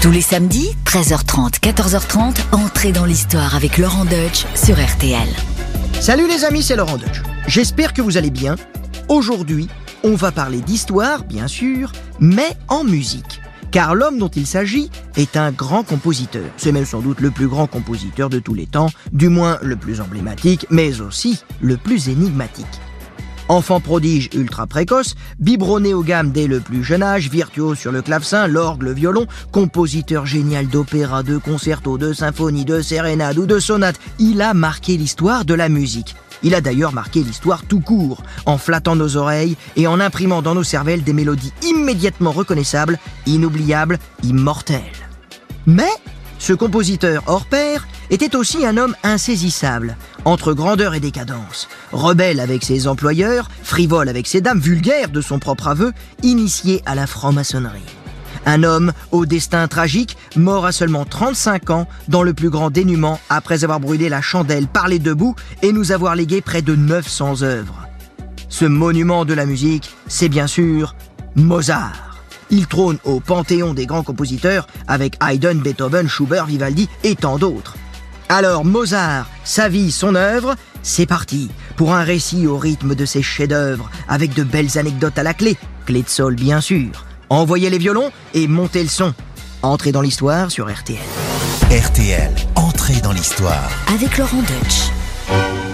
Tous les samedis, 13h30, 14h30, entrez dans l'histoire avec Laurent Deutsch sur RTL. Salut les amis, c'est Laurent Deutsch. J'espère que vous allez bien. Aujourd'hui, on va parler d'histoire, bien sûr, mais en musique. Car l'homme dont il s'agit est un grand compositeur. C'est même sans doute le plus grand compositeur de tous les temps, du moins le plus emblématique, mais aussi le plus énigmatique. Enfant prodige ultra précoce, biberonné aux gammes dès le plus jeune âge, virtuose sur le clavecin, l'orgue, le violon, compositeur génial d'opéra, de concertos, de symphonies, de sérénades ou de sonates, il a marqué l'histoire de la musique. Il a d'ailleurs marqué l'histoire tout court, en flattant nos oreilles et en imprimant dans nos cervelles des mélodies immédiatement reconnaissables, inoubliables, immortelles. Mais ce compositeur hors pair était aussi un homme insaisissable, entre grandeur et décadence, rebelle avec ses employeurs, frivole avec ses dames, vulgaire de son propre aveu, initié à la franc-maçonnerie. Un homme au destin tragique, mort à seulement 35 ans, dans le plus grand dénuement, après avoir brûlé la chandelle par les deux bouts et nous avoir légué près de 900 œuvres. Ce monument de la musique, c'est bien sûr Mozart. Il trône au panthéon des grands compositeurs avec Haydn, Beethoven, Schubert, Vivaldi et tant d'autres. Alors Mozart, sa vie, son œuvre, c'est parti pour un récit au rythme de ses chefs-d'œuvre, avec de belles anecdotes à la clé, clé de sol bien sûr. Envoyez les violons et montez le son. Entrez dans l'histoire sur RTL. RTL, entrez dans l'histoire. Avec Laurent Deutsch.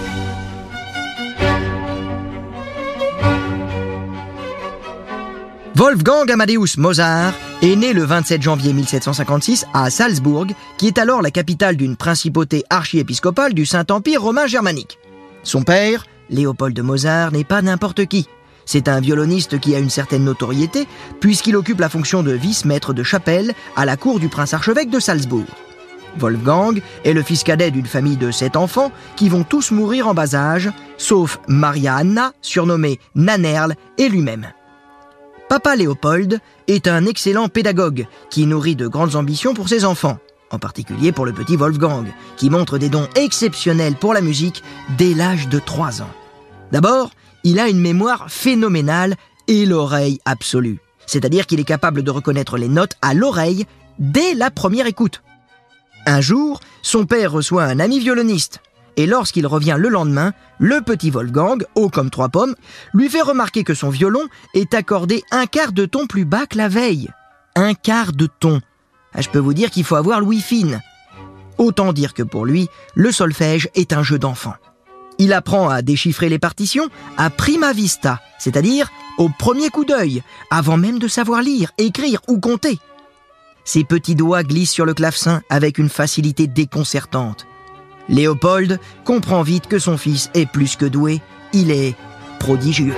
Wolfgang Amadeus Mozart est né le 27 janvier 1756 à Salzbourg, qui est alors la capitale d'une principauté archiépiscopale du Saint-Empire romain germanique. Son père, Léopold de Mozart, n'est pas n'importe qui. C'est un violoniste qui a une certaine notoriété, puisqu'il occupe la fonction de vice-maître de chapelle à la cour du prince-archevêque de Salzbourg. Wolfgang est le fils cadet d'une famille de sept enfants qui vont tous mourir en bas âge, sauf Maria Anna, surnommée Nanerl, et lui-même. Papa Léopold est un excellent pédagogue qui nourrit de grandes ambitions pour ses enfants, en particulier pour le petit Wolfgang, qui montre des dons exceptionnels pour la musique dès l'âge de 3 ans. D'abord, il a une mémoire phénoménale et l'oreille absolue, c'est-à-dire qu'il est capable de reconnaître les notes à l'oreille dès la première écoute. Un jour, son père reçoit un ami violoniste, et lorsqu'il revient le lendemain, le petit Wolfgang, haut comme trois pommes, lui fait remarquer que son violon est accordé un quart de ton plus bas que la veille. Un quart de ton. Ah, je peux vous dire qu'il faut avoir Louis fine. Autant dire que pour lui, le solfège est un jeu d'enfant. Il apprend à déchiffrer les partitions à prima vista, c'est-à-dire au premier coup d'œil, avant même de savoir lire, écrire ou compter. Ses petits doigts glissent sur le clavecin avec une facilité déconcertante. Léopold comprend vite que son fils est plus que doué, il est prodigieux.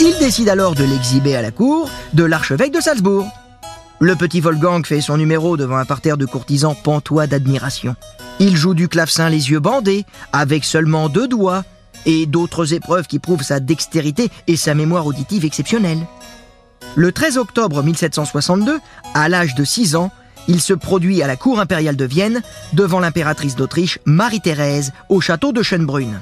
Il décide alors de l'exhiber à la cour de l'archevêque de Salzbourg. Le petit Wolfgang fait son numéro devant un parterre de courtisans pantois d'admiration. Il joue du clavecin les yeux bandés, avec seulement deux doigts, et d'autres épreuves qui prouvent sa dextérité et sa mémoire auditive exceptionnelle. Le 13 octobre 1762, à l'âge de 6 ans, il se produit à la cour impériale de Vienne devant l'impératrice d'Autriche Marie-Thérèse au château de Schönbrunn.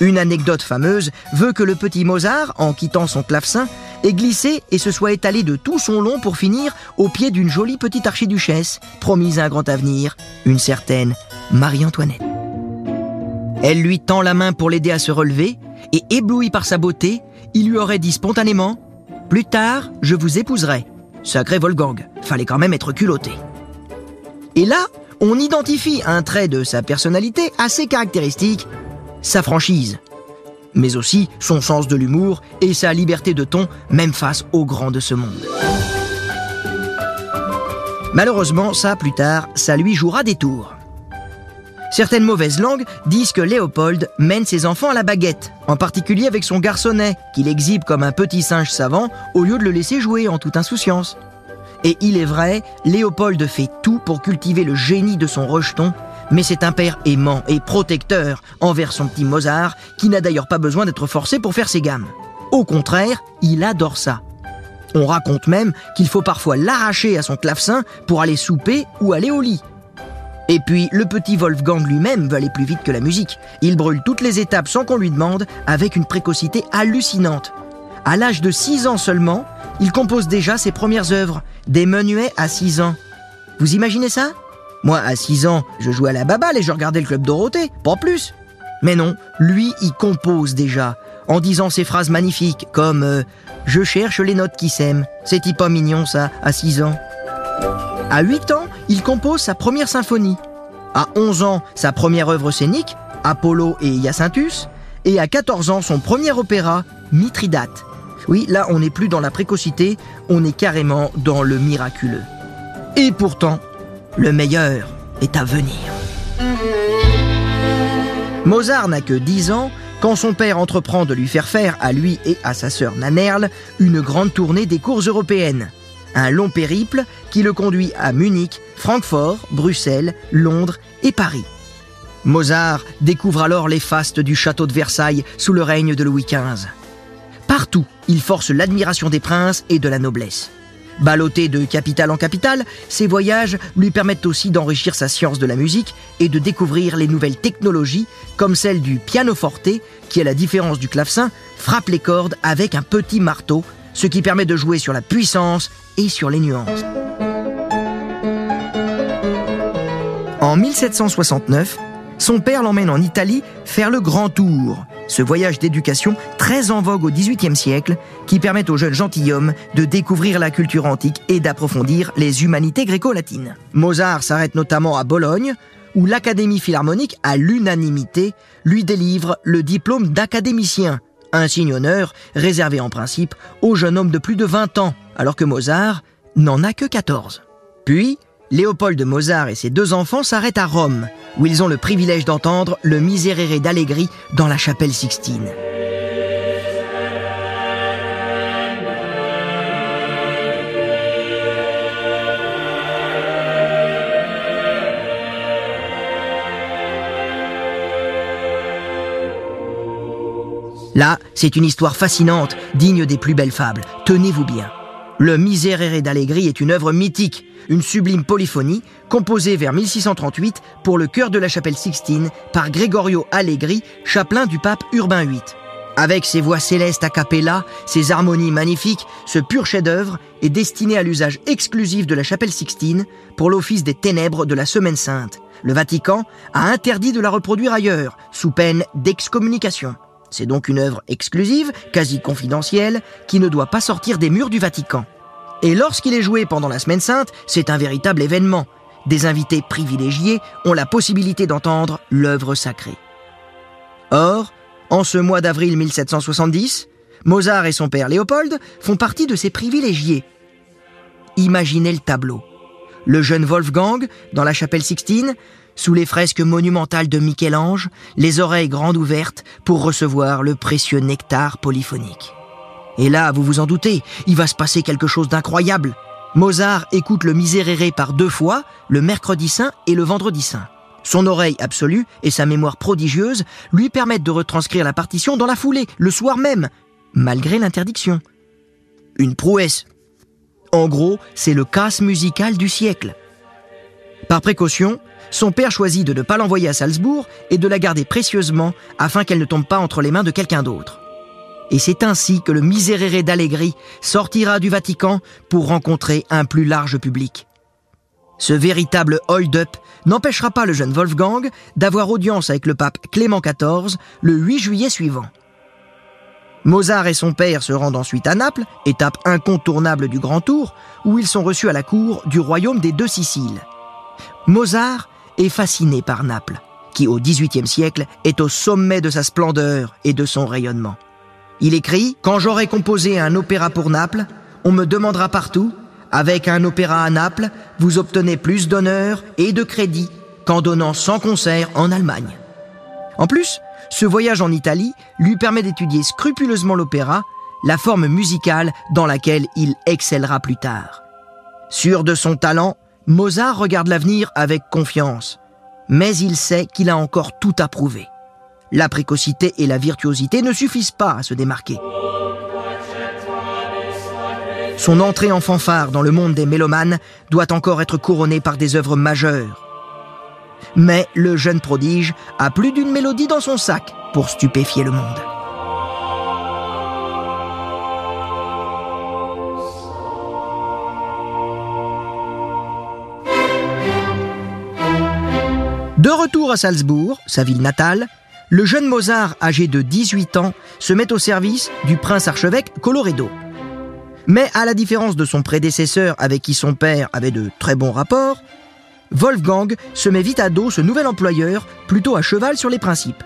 Une anecdote fameuse veut que le petit Mozart, en quittant son clavecin, ait glissé et se soit étalé de tout son long pour finir au pied d'une jolie petite archiduchesse, promise à un grand avenir, une certaine Marie-Antoinette. Elle lui tend la main pour l'aider à se relever, et ébloui par sa beauté, il lui aurait dit spontanément Plus tard, je vous épouserai. Sacré Wolfgang, fallait quand même être culotté. Et là, on identifie un trait de sa personnalité assez caractéristique, sa franchise, mais aussi son sens de l'humour et sa liberté de ton, même face aux grands de ce monde. Malheureusement, ça, plus tard, ça lui jouera des tours. Certaines mauvaises langues disent que Léopold mène ses enfants à la baguette, en particulier avec son garçonnet, qu'il exhibe comme un petit singe savant au lieu de le laisser jouer en toute insouciance. Et il est vrai, Léopold fait tout pour cultiver le génie de son rejeton, mais c'est un père aimant et protecteur envers son petit Mozart, qui n'a d'ailleurs pas besoin d'être forcé pour faire ses gammes. Au contraire, il adore ça. On raconte même qu'il faut parfois l'arracher à son clavecin pour aller souper ou aller au lit. Et puis, le petit Wolfgang lui-même veut aller plus vite que la musique. Il brûle toutes les étapes sans qu'on lui demande, avec une précocité hallucinante. À l'âge de 6 ans seulement, il compose déjà ses premières œuvres, des menuets à 6 ans. Vous imaginez ça? Moi, à 6 ans, je jouais à la baballe et je regardais le club Dorothée, pas plus. Mais non, lui, il compose déjà, en disant ces phrases magnifiques comme euh, Je cherche les notes qui s'aiment. C'est pas mignon ça, à 6 ans. À 8 ans, il compose sa première symphonie. À 11 ans, sa première œuvre scénique, Apollo et Hyacinthus. Et à 14 ans, son premier opéra, Mithridate. Oui, là, on n'est plus dans la précocité, on est carrément dans le miraculeux. Et pourtant, le meilleur est à venir. Mozart n'a que 10 ans quand son père entreprend de lui faire faire, à lui et à sa sœur Nanerle, une grande tournée des cours européennes. Un long périple qui le conduit à Munich, Francfort, Bruxelles, Londres et Paris. Mozart découvre alors les fastes du château de Versailles sous le règne de Louis XV. Partout, il force l'admiration des princes et de la noblesse. Ballotté de capitale en capitale, ses voyages lui permettent aussi d'enrichir sa science de la musique et de découvrir les nouvelles technologies, comme celle du pianoforte, qui, à la différence du clavecin, frappe les cordes avec un petit marteau, ce qui permet de jouer sur la puissance et sur les nuances. En 1769, son père l'emmène en Italie faire le grand tour, ce voyage d'éducation très en vogue au XVIIIe siècle qui permet aux jeunes gentilshommes de découvrir la culture antique et d'approfondir les humanités gréco-latines. Mozart s'arrête notamment à Bologne, où l'Académie philharmonique, à l'unanimité, lui délivre le diplôme d'académicien, un signe honneur réservé en principe aux jeunes hommes de plus de 20 ans, alors que Mozart n'en a que 14. Puis, Léopold de Mozart et ses deux enfants s'arrêtent à Rome, où ils ont le privilège d'entendre le Miserere d'Allegri dans la chapelle Sixtine. Là, c'est une histoire fascinante, digne des plus belles fables. Tenez-vous bien. Le Miserere d'Allegri est une œuvre mythique, une sublime polyphonie composée vers 1638 pour le chœur de la chapelle Sixtine par Gregorio Allegri, chapelain du pape Urbain VIII. Avec ses voix célestes a cappella, ses harmonies magnifiques, ce pur chef-d'œuvre est destiné à l'usage exclusif de la chapelle Sixtine pour l'office des ténèbres de la Semaine Sainte. Le Vatican a interdit de la reproduire ailleurs, sous peine d'excommunication. C'est donc une œuvre exclusive, quasi confidentielle, qui ne doit pas sortir des murs du Vatican. Et lorsqu'il est joué pendant la Semaine Sainte, c'est un véritable événement. Des invités privilégiés ont la possibilité d'entendre l'œuvre sacrée. Or, en ce mois d'avril 1770, Mozart et son père Léopold font partie de ces privilégiés. Imaginez le tableau. Le jeune Wolfgang, dans la chapelle Sixtine, sous les fresques monumentales de Michel-Ange, les oreilles grandes ouvertes pour recevoir le précieux nectar polyphonique. Et là, vous vous en doutez, il va se passer quelque chose d'incroyable. Mozart écoute le Miserere par deux fois, le mercredi saint et le vendredi saint. Son oreille absolue et sa mémoire prodigieuse lui permettent de retranscrire la partition dans la foulée, le soir même, malgré l'interdiction. Une prouesse. En gros, c'est le casse musical du siècle. Par précaution, son père choisit de ne pas l'envoyer à Salzbourg et de la garder précieusement afin qu'elle ne tombe pas entre les mains de quelqu'un d'autre. Et c'est ainsi que le Miserere d'Allegri sortira du Vatican pour rencontrer un plus large public. Ce véritable hold-up n'empêchera pas le jeune Wolfgang d'avoir audience avec le pape Clément XIV le 8 juillet suivant. Mozart et son père se rendent ensuite à Naples, étape incontournable du Grand Tour, où ils sont reçus à la cour du royaume des deux Siciles. Mozart est fasciné par Naples, qui au XVIIIe siècle est au sommet de sa splendeur et de son rayonnement. Il écrit Quand j'aurai composé un opéra pour Naples, on me demandera partout Avec un opéra à Naples, vous obtenez plus d'honneur et de crédit qu'en donnant 100 concerts en Allemagne. En plus, ce voyage en Italie lui permet d'étudier scrupuleusement l'opéra, la forme musicale dans laquelle il excellera plus tard. Sûr de son talent, Mozart regarde l'avenir avec confiance, mais il sait qu'il a encore tout à prouver. La précocité et la virtuosité ne suffisent pas à se démarquer. Son entrée en fanfare dans le monde des mélomanes doit encore être couronnée par des œuvres majeures. Mais le jeune prodige a plus d'une mélodie dans son sac pour stupéfier le monde. De retour à Salzbourg, sa ville natale, le jeune Mozart, âgé de 18 ans, se met au service du prince archevêque Coloredo. Mais à la différence de son prédécesseur avec qui son père avait de très bons rapports, Wolfgang se met vite à dos ce nouvel employeur, plutôt à cheval sur les principes.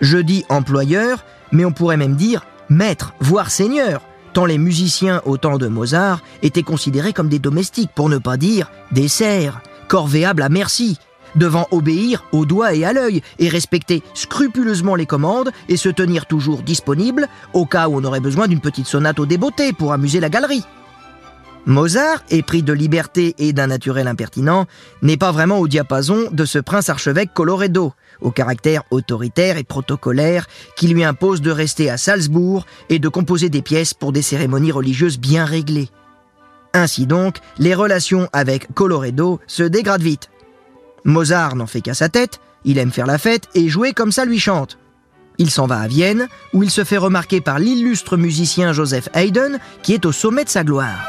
Je dis employeur, mais on pourrait même dire maître, voire seigneur, tant les musiciens au temps de Mozart étaient considérés comme des domestiques, pour ne pas dire des serfs, corvéables à merci, devant obéir au doigt et à l'œil et respecter scrupuleusement les commandes et se tenir toujours disponible au cas où on aurait besoin d'une petite sonate au débeauté pour amuser la galerie. Mozart, épris de liberté et d'un naturel impertinent, n'est pas vraiment au diapason de ce prince archevêque Coloredo, au caractère autoritaire et protocolaire qui lui impose de rester à Salzbourg et de composer des pièces pour des cérémonies religieuses bien réglées. Ainsi donc, les relations avec Coloredo se dégradent vite. Mozart n'en fait qu'à sa tête, il aime faire la fête et jouer comme ça lui chante. Il s'en va à Vienne, où il se fait remarquer par l'illustre musicien Joseph Haydn, qui est au sommet de sa gloire.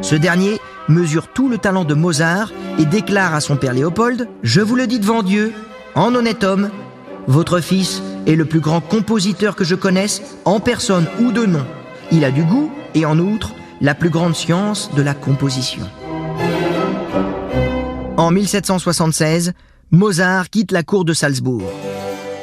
Ce dernier mesure tout le talent de Mozart et déclare à son père Léopold Je vous le dis devant Dieu, en honnête homme, votre fils est le plus grand compositeur que je connaisse, en personne ou de nom. Il a du goût et en outre la plus grande science de la composition. En 1776, Mozart quitte la cour de Salzbourg.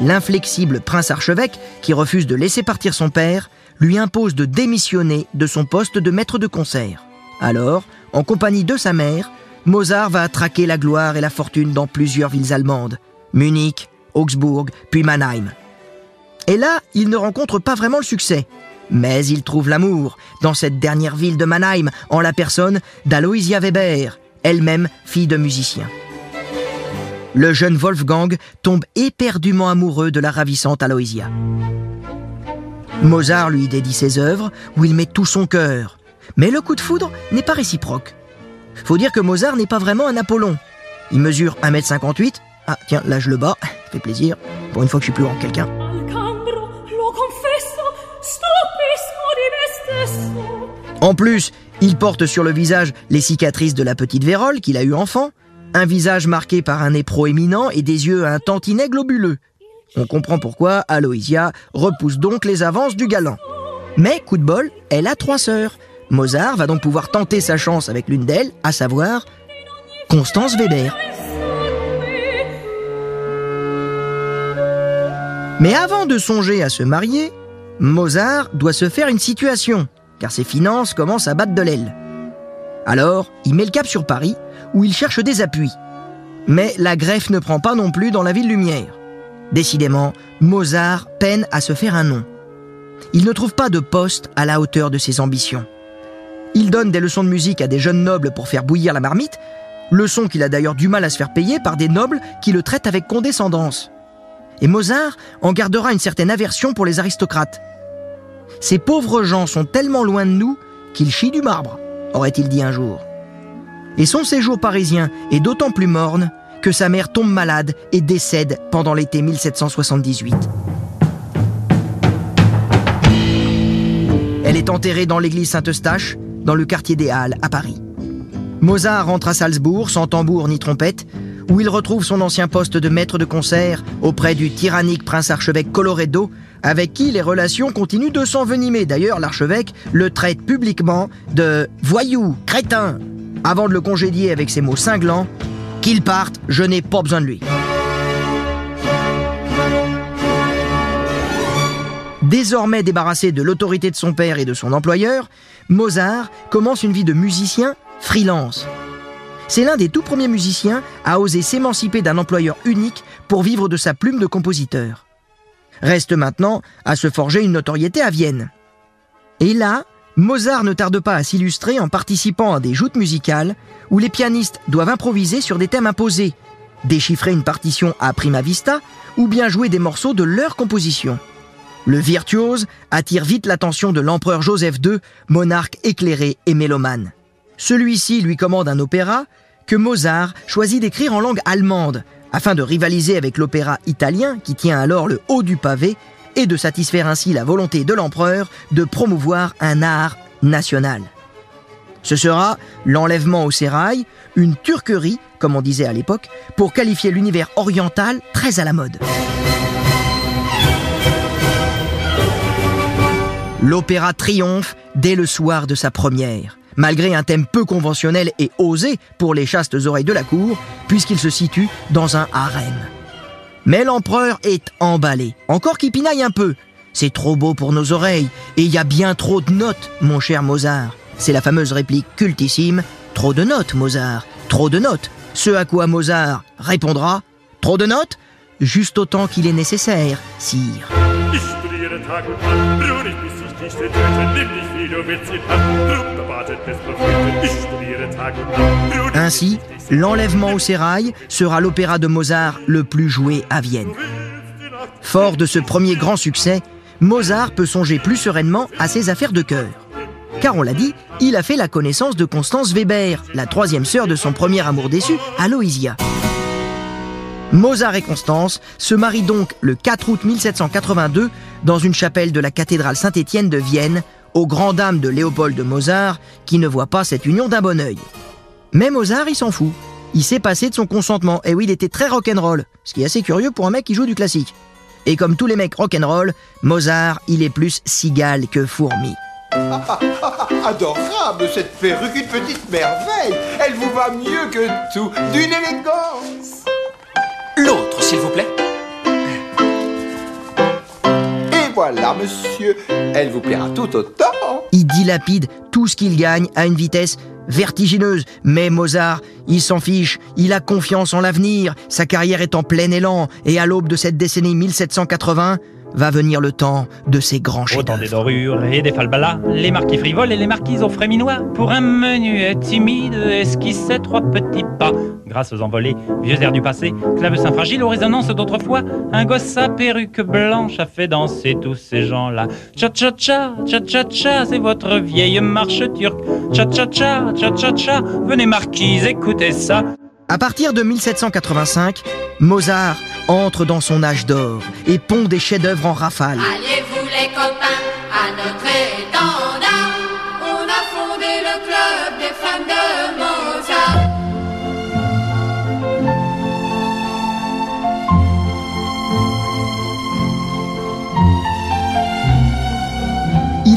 L'inflexible prince archevêque, qui refuse de laisser partir son père, lui impose de démissionner de son poste de maître de concert. Alors, en compagnie de sa mère, Mozart va traquer la gloire et la fortune dans plusieurs villes allemandes, Munich, Augsbourg, puis Mannheim. Et là, il ne rencontre pas vraiment le succès. Mais il trouve l'amour dans cette dernière ville de Mannheim en la personne d'Aloysia Weber, elle-même fille de musicien. Le jeune Wolfgang tombe éperdument amoureux de la ravissante Aloysia. Mozart lui dédie ses œuvres où il met tout son cœur. Mais le coup de foudre n'est pas réciproque. Faut dire que Mozart n'est pas vraiment un Apollon. Il mesure 1m58. Ah, tiens, là je le bats. Ça fait plaisir. Pour une fois que je suis plus grand que quelqu'un. En plus, il porte sur le visage les cicatrices de la petite vérole qu'il a eue enfant, un visage marqué par un nez proéminent et des yeux un tantinet globuleux. On comprend pourquoi Aloysia repousse donc les avances du galant. Mais, coup de bol, elle a trois sœurs. Mozart va donc pouvoir tenter sa chance avec l'une d'elles, à savoir Constance Weber. Mais avant de songer à se marier, Mozart doit se faire une situation car ses finances commencent à battre de l'aile. Alors, il met le cap sur Paris, où il cherche des appuis. Mais la greffe ne prend pas non plus dans la ville lumière. Décidément, Mozart peine à se faire un nom. Il ne trouve pas de poste à la hauteur de ses ambitions. Il donne des leçons de musique à des jeunes nobles pour faire bouillir la marmite, leçons qu'il a d'ailleurs du mal à se faire payer par des nobles qui le traitent avec condescendance. Et Mozart en gardera une certaine aversion pour les aristocrates. Ces pauvres gens sont tellement loin de nous qu'ils chient du marbre, aurait-il dit un jour. Et son séjour parisien est d'autant plus morne que sa mère tombe malade et décède pendant l'été 1778. Elle est enterrée dans l'église Saint-Eustache, dans le quartier des Halles, à Paris. Mozart rentre à Salzbourg sans tambour ni trompette, où il retrouve son ancien poste de maître de concert auprès du tyrannique prince archevêque Coloredo, avec qui les relations continuent de s'envenimer. D'ailleurs, l'archevêque le traite publiquement de voyou, crétin, avant de le congédier avec ces mots cinglants Qu'il parte, je n'ai pas besoin de lui. Désormais débarrassé de l'autorité de son père et de son employeur, Mozart commence une vie de musicien freelance. C'est l'un des tout premiers musiciens à oser s'émanciper d'un employeur unique pour vivre de sa plume de compositeur. Reste maintenant à se forger une notoriété à Vienne. Et là, Mozart ne tarde pas à s'illustrer en participant à des joutes musicales où les pianistes doivent improviser sur des thèmes imposés, déchiffrer une partition à prima vista ou bien jouer des morceaux de leur composition. Le virtuose attire vite l'attention de l'empereur Joseph II, monarque éclairé et mélomane. Celui-ci lui commande un opéra que Mozart choisit d'écrire en langue allemande, afin de rivaliser avec l'opéra italien qui tient alors le haut du pavé et de satisfaire ainsi la volonté de l'empereur de promouvoir un art national. Ce sera l'enlèvement au sérail, une turquerie, comme on disait à l'époque, pour qualifier l'univers oriental très à la mode. L'opéra triomphe dès le soir de sa première, malgré un thème peu conventionnel et osé pour les chastes oreilles de la cour, puisqu'il se situe dans un harem. Mais l'empereur est emballé, encore qu'il pinaille un peu. C'est trop beau pour nos oreilles, et il y a bien trop de notes, mon cher Mozart. C'est la fameuse réplique cultissime Trop de notes, Mozart, trop de notes. Ce à quoi Mozart répondra Trop de notes Juste autant qu'il est nécessaire, sire. Ainsi, l'enlèvement au sérail sera l'opéra de Mozart le plus joué à Vienne. Fort de ce premier grand succès, Mozart peut songer plus sereinement à ses affaires de cœur. Car on l'a dit, il a fait la connaissance de Constance Weber, la troisième sœur de son premier amour déçu, Aloysia. Mozart et Constance se marient donc le 4 août 1782 dans une chapelle de la cathédrale Saint-Étienne de Vienne, aux grandes dames de Léopold de Mozart, qui ne voit pas cette union d'un bon oeil. Mais Mozart, il s'en fout. Il s'est passé de son consentement, et oui, il était très rock'n'roll, ce qui est assez curieux pour un mec qui joue du classique. Et comme tous les mecs rock'n'roll, Mozart, il est plus cigale que fourmi. Adorable cette perruque, une petite merveille. Elle vous va mieux que tout, d'une élégance. L'autre, s'il vous plaît. Voilà, monsieur, elle vous plaira tout autant. Il dilapide tout ce qu'il gagne à une vitesse vertigineuse. Mais Mozart, il s'en fiche, il a confiance en l'avenir, sa carrière est en plein élan, et à l'aube de cette décennie 1780, va venir le temps de ces grands Autant des chefs dorures et des falbalas, les marquis frivoles et les marquises au fréminois. Pour un menuet timide, esquissait trois petits pas. Grâce aux envolées, vieux airs du passé, clavecin fragile aux résonances d'autrefois, un gosse à perruque blanche a fait danser tous ces gens-là. Cha-cha-cha, cha-cha-cha, c'est votre vieille marche turque. Cha-cha-cha, cha-cha-cha, venez marquise, écoutez ça. À partir de 1785, Mozart entre dans son âge d'or et pond des chefs-d'œuvre en rafale. Alliez-vous les copains?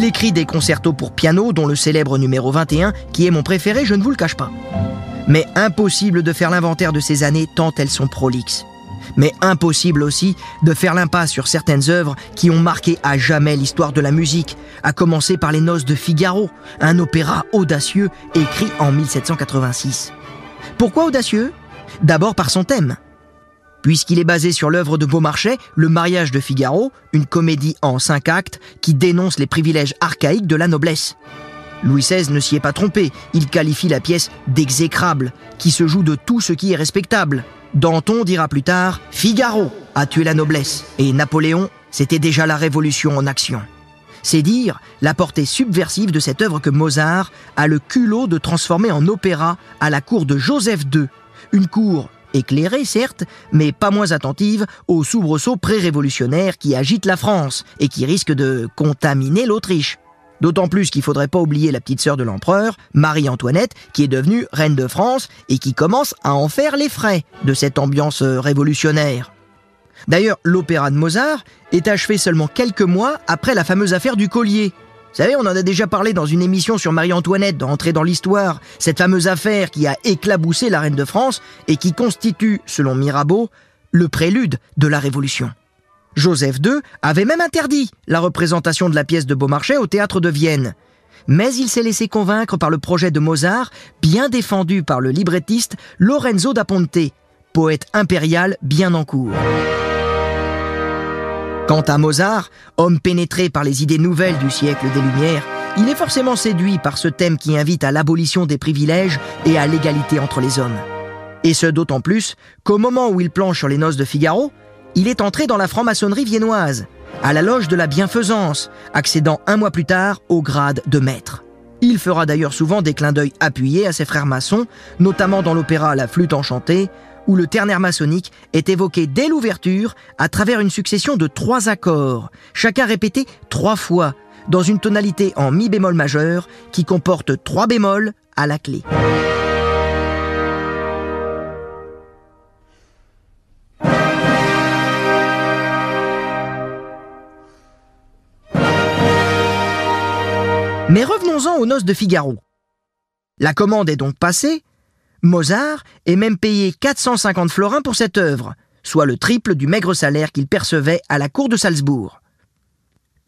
Il écrit des concertos pour piano, dont le célèbre numéro 21, qui est mon préféré, je ne vous le cache pas. Mais impossible de faire l'inventaire de ces années tant elles sont prolixes. Mais impossible aussi de faire l'impasse sur certaines œuvres qui ont marqué à jamais l'histoire de la musique, à commencer par Les Noces de Figaro, un opéra audacieux écrit en 1786. Pourquoi audacieux? D'abord par son thème. Puisqu'il est basé sur l'œuvre de Beaumarchais, Le mariage de Figaro, une comédie en cinq actes qui dénonce les privilèges archaïques de la noblesse. Louis XVI ne s'y est pas trompé, il qualifie la pièce d'exécrable, qui se joue de tout ce qui est respectable. Danton dira plus tard Figaro a tué la noblesse, et Napoléon, c'était déjà la révolution en action. C'est dire la portée subversive de cette œuvre que Mozart a le culot de transformer en opéra à la cour de Joseph II, une cour éclairée certes, mais pas moins attentive aux soubresauts pré-révolutionnaires qui agitent la France et qui risquent de contaminer l'Autriche. D'autant plus qu'il faudrait pas oublier la petite sœur de l'empereur, Marie-Antoinette, qui est devenue reine de France et qui commence à en faire les frais de cette ambiance euh, révolutionnaire. D'ailleurs, l'opéra de Mozart est achevé seulement quelques mois après la fameuse affaire du collier. Vous savez, on en a déjà parlé dans une émission sur Marie-Antoinette, d'entrer dans l'histoire, cette fameuse affaire qui a éclaboussé la reine de France et qui constitue, selon Mirabeau, le prélude de la Révolution. Joseph II avait même interdit la représentation de la pièce de Beaumarchais au théâtre de Vienne. Mais il s'est laissé convaincre par le projet de Mozart, bien défendu par le librettiste Lorenzo da Ponte, poète impérial bien en cours. Quant à Mozart, homme pénétré par les idées nouvelles du siècle des Lumières, il est forcément séduit par ce thème qui invite à l'abolition des privilèges et à l'égalité entre les hommes. Et ce d'autant plus qu'au moment où il planche sur les noces de Figaro, il est entré dans la franc-maçonnerie viennoise, à la loge de la bienfaisance, accédant un mois plus tard au grade de maître. Il fera d'ailleurs souvent des clins d'œil appuyés à ses frères maçons, notamment dans l'opéra La flûte enchantée, où le ternaire maçonnique est évoqué dès l'ouverture à travers une succession de trois accords, chacun répété trois fois, dans une tonalité en mi bémol majeur qui comporte trois bémols à la clé. Mais revenons-en aux noces de Figaro. La commande est donc passée. Mozart est même payé 450 florins pour cette œuvre, soit le triple du maigre salaire qu'il percevait à la cour de Salzbourg.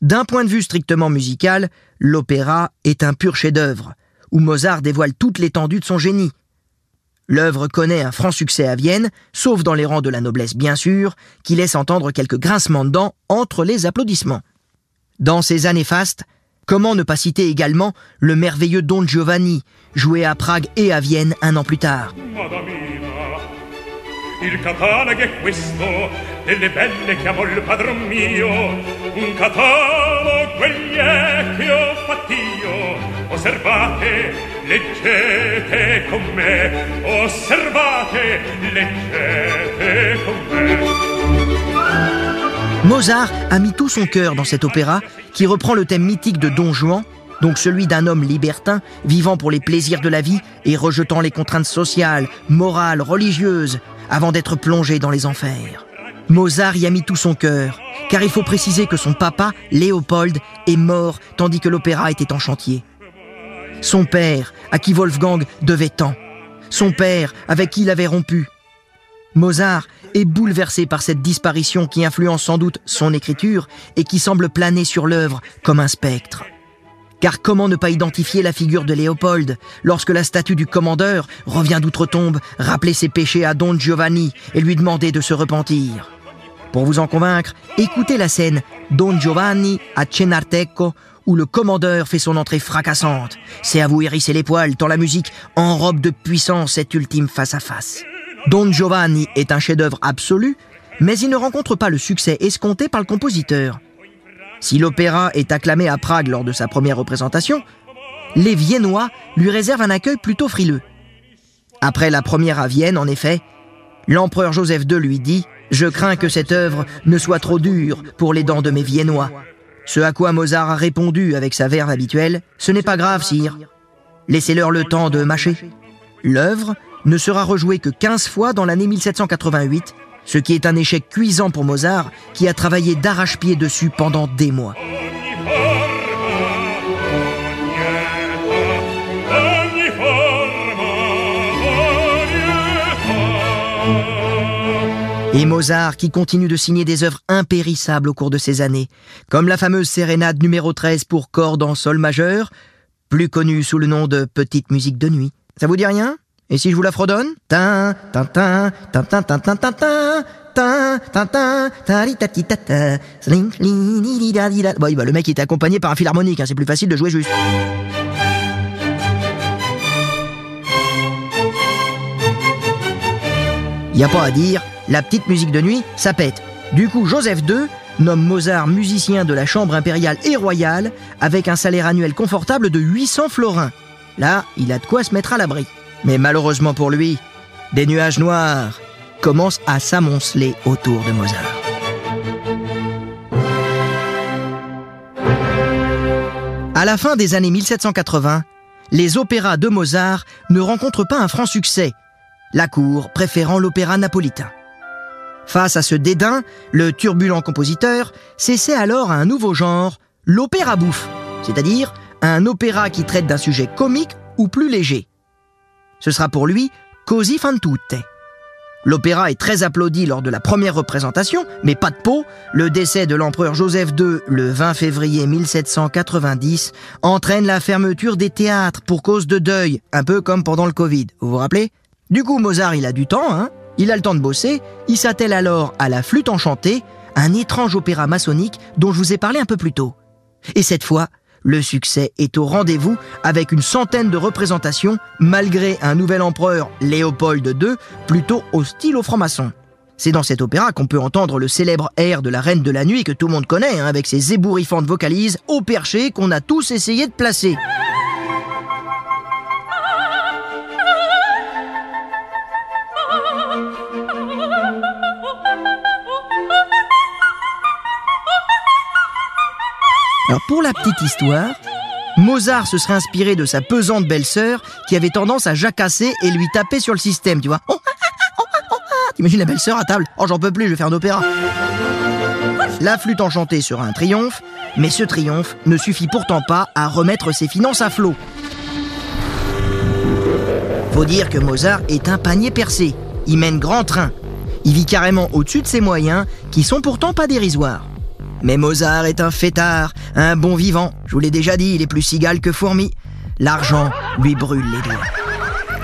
D'un point de vue strictement musical, l'opéra est un pur chef-d'œuvre, où Mozart dévoile toute l'étendue de son génie. L'œuvre connaît un franc succès à Vienne, sauf dans les rangs de la noblesse bien sûr, qui laisse entendre quelques grincements de dents entre les applaudissements. Dans ces années fastes, comment ne pas citer également le merveilleux Don Giovanni, joué à Prague et à Vienne un an plus tard. Il catalogo è questo delle belle che amo il padron mio. Un catalogo egli è che ho fatt'io osservate leggete con me. Osservate leggete con me. Mozart a mis tout son cœur dans cet opéra qui reprend le thème mythique de Don Juan, donc celui d'un homme libertin vivant pour les plaisirs de la vie et rejetant les contraintes sociales, morales, religieuses, avant d'être plongé dans les enfers. Mozart y a mis tout son cœur, car il faut préciser que son papa, Léopold, est mort tandis que l'opéra était en chantier. Son père, à qui Wolfgang devait tant. Son père, avec qui il avait rompu. Mozart est bouleversé par cette disparition qui influence sans doute son écriture et qui semble planer sur l'œuvre comme un spectre. Car comment ne pas identifier la figure de Léopold lorsque la statue du commandeur revient d'outre-tombe rappeler ses péchés à Don Giovanni et lui demander de se repentir? Pour vous en convaincre, écoutez la scène Don Giovanni à Cenarteco où le commandeur fait son entrée fracassante. C'est à vous hérisser les poils tant la musique enrobe de puissance cet ultime face-à-face. Don Giovanni est un chef-d'œuvre absolu, mais il ne rencontre pas le succès escompté par le compositeur. Si l'opéra est acclamé à Prague lors de sa première représentation, les Viennois lui réservent un accueil plutôt frileux. Après la première à Vienne, en effet, l'empereur Joseph II lui dit Je crains que cette œuvre ne soit trop dure pour les dents de mes Viennois. Ce à quoi Mozart a répondu avec sa verve habituelle Ce n'est pas grave, sire. Laissez-leur le temps de mâcher. L'œuvre ne sera rejouée que 15 fois dans l'année 1788, ce qui est un échec cuisant pour Mozart, qui a travaillé d'arrache-pied dessus pendant des mois. Et Mozart qui continue de signer des œuvres impérissables au cours de ces années, comme la fameuse sérénade numéro 13 pour cordes en sol majeur, plus connue sous le nom de Petite musique de nuit. Ça vous dit rien? Et si je vous la fredonne bah, le mec était accompagné par un philharmonique, hein, c'est plus facile de jouer juste. Y a pas à dire, la petite musique de nuit, ça pète. Du coup, Joseph II nomme Mozart musicien de la chambre impériale et royale avec un salaire annuel confortable de 800 florins. Là, il a de quoi se mettre à l'abri. Mais malheureusement pour lui, des nuages noirs commencent à s'amonceler autour de Mozart. À la fin des années 1780, les opéras de Mozart ne rencontrent pas un franc succès, la cour préférant l'opéra napolitain. Face à ce dédain, le turbulent compositeur s'essaie alors à un nouveau genre, l'opéra bouffe, c'est-à-dire un opéra qui traite d'un sujet comique ou plus léger. Ce sera pour lui Così fan tutte. L'opéra est très applaudi lors de la première représentation, mais pas de peau, le décès de l'empereur Joseph II le 20 février 1790 entraîne la fermeture des théâtres pour cause de deuil, un peu comme pendant le Covid, vous vous rappelez? Du coup, Mozart, il a du temps, hein. Il a le temps de bosser, il s'attelle alors à la flûte enchantée, un étrange opéra maçonnique dont je vous ai parlé un peu plus tôt. Et cette fois, le succès est au rendez-vous avec une centaine de représentations, malgré un nouvel empereur, Léopold II, plutôt hostile aux francs-maçons. C'est dans cet opéra qu'on peut entendre le célèbre air de la Reine de la Nuit que tout le monde connaît, hein, avec ses ébouriffantes vocalises au perché qu'on a tous essayé de placer. Alors pour la petite histoire, Mozart se serait inspiré de sa pesante belle-sœur qui avait tendance à jacasser et lui taper sur le système, tu vois. Oh, oh, oh. T'imagines la belle-sœur à table? Oh j'en peux plus, je vais faire un opéra. La flûte enchantée sera un triomphe, mais ce triomphe ne suffit pourtant pas à remettre ses finances à flot. Faut dire que Mozart est un panier percé. Il mène grand train. Il vit carrément au-dessus de ses moyens, qui sont pourtant pas dérisoires. Mais Mozart est un fêtard, un bon vivant. Je vous l'ai déjà dit, il est plus cigale que fourmi. L'argent lui brûle les doigts.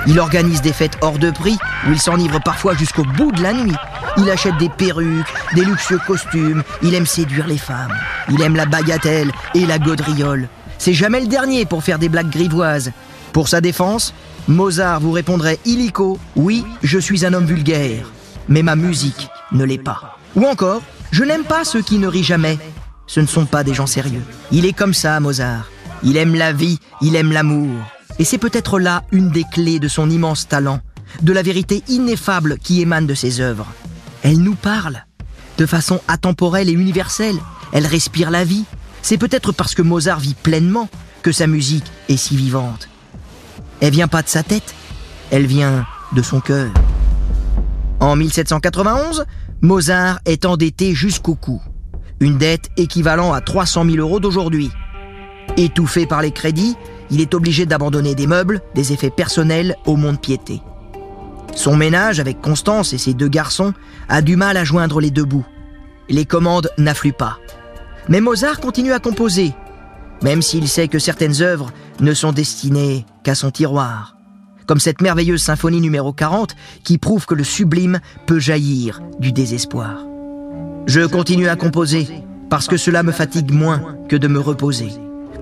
Il organise des fêtes hors de prix, où il s'enivre parfois jusqu'au bout de la nuit. Il achète des perruques, des luxueux costumes, il aime séduire les femmes. Il aime la bagatelle et la gaudriole. C'est jamais le dernier pour faire des blagues grivoises. Pour sa défense, Mozart vous répondrait illico Oui, je suis un homme vulgaire, mais ma musique ne l'est pas. Ou encore Je n'aime pas ceux qui ne rient jamais. Ce ne sont pas des gens sérieux. Il est comme ça, Mozart. Il aime la vie, il aime l'amour. Et c'est peut-être là une des clés de son immense talent, de la vérité ineffable qui émane de ses œuvres. Elle nous parle, de façon atemporelle et universelle. Elle respire la vie. C'est peut-être parce que Mozart vit pleinement que sa musique est si vivante. Elle vient pas de sa tête, elle vient de son cœur. En 1791, Mozart est endetté jusqu'au cou. Une dette équivalent à 300 000 euros d'aujourd'hui. Étouffé par les crédits, il est obligé d'abandonner des meubles, des effets personnels au monde-piété. Son ménage, avec Constance et ses deux garçons, a du mal à joindre les deux bouts. Les commandes n'affluent pas. Mais Mozart continue à composer, même s'il sait que certaines œuvres ne sont destinées qu'à son tiroir. Comme cette merveilleuse symphonie numéro 40 qui prouve que le sublime peut jaillir du désespoir. Je continue à composer parce que cela me fatigue moins que de me reposer.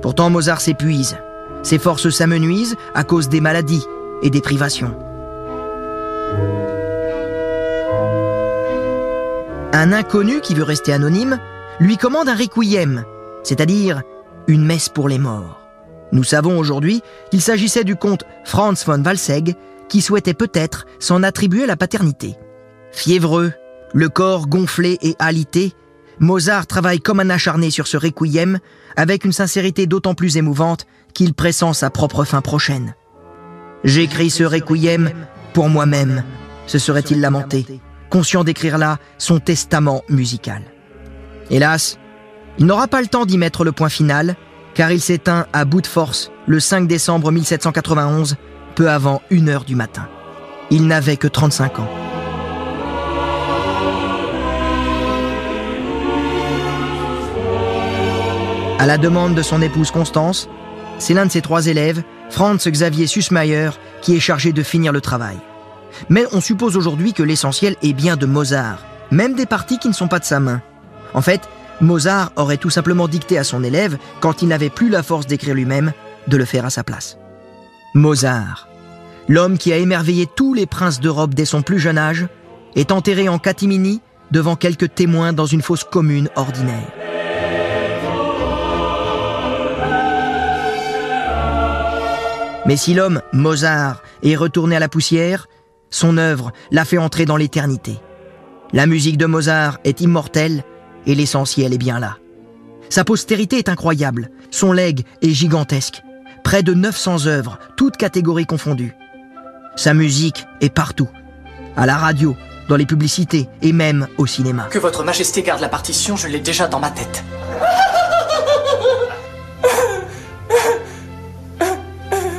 Pourtant Mozart s'épuise. Ses forces s'amenuisent à cause des maladies et des privations. Un inconnu qui veut rester anonyme lui commande un requiem, c'est-à-dire une messe pour les morts. Nous savons aujourd'hui qu'il s'agissait du comte Franz von Walsegg qui souhaitait peut-être s'en attribuer la paternité. Fiévreux, le corps gonflé et alité, Mozart travaille comme un acharné sur ce requiem avec une sincérité d'autant plus émouvante qu'il pressent sa propre fin prochaine. J'écris ce requiem pour moi-même, se serait-il lamenté, conscient d'écrire là son testament musical. Hélas, il n'aura pas le temps d'y mettre le point final, car il s'éteint à bout de force le 5 décembre 1791, peu avant 1 heure du matin. Il n'avait que 35 ans. À la demande de son épouse Constance, c'est l'un de ses trois élèves, Franz Xavier Sussmayer, qui est chargé de finir le travail. Mais on suppose aujourd'hui que l'essentiel est bien de Mozart, même des parties qui ne sont pas de sa main. En fait, Mozart aurait tout simplement dicté à son élève, quand il n'avait plus la force d'écrire lui-même, de le faire à sa place. Mozart, l'homme qui a émerveillé tous les princes d'Europe dès son plus jeune âge, est enterré en catimini devant quelques témoins dans une fosse commune ordinaire. Mais si l'homme, Mozart, est retourné à la poussière, son œuvre l'a fait entrer dans l'éternité. La musique de Mozart est immortelle et l'essentiel est bien là. Sa postérité est incroyable, son legs est gigantesque. Près de 900 œuvres, toutes catégories confondues. Sa musique est partout. À la radio, dans les publicités et même au cinéma. Que votre majesté garde la partition, je l'ai déjà dans ma tête.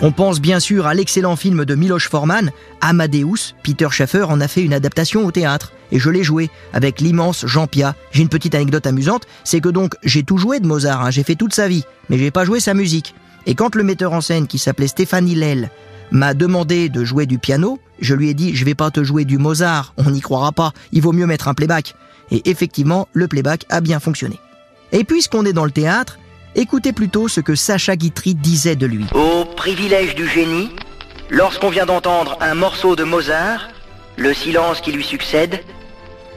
On pense bien sûr à l'excellent film de Miloš Forman, Amadeus. Peter Schaffer en a fait une adaptation au théâtre et je l'ai joué avec l'immense Jean Pia. J'ai une petite anecdote amusante, c'est que donc j'ai tout joué de Mozart, hein. j'ai fait toute sa vie, mais j'ai pas joué sa musique. Et quand le metteur en scène qui s'appelait Stéphanie Lell m'a demandé de jouer du piano, je lui ai dit je vais pas te jouer du Mozart, on n'y croira pas, il vaut mieux mettre un playback. Et effectivement, le playback a bien fonctionné. Et puisqu'on est dans le théâtre, Écoutez plutôt ce que Sacha Guitry disait de lui. Au privilège du génie, lorsqu'on vient d'entendre un morceau de Mozart, le silence qui lui succède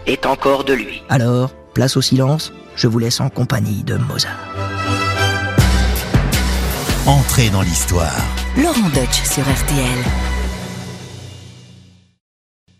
est encore de lui. Alors, place au silence, je vous laisse en compagnie de Mozart. Entrez dans l'histoire. Laurent Deutsch sur RTL.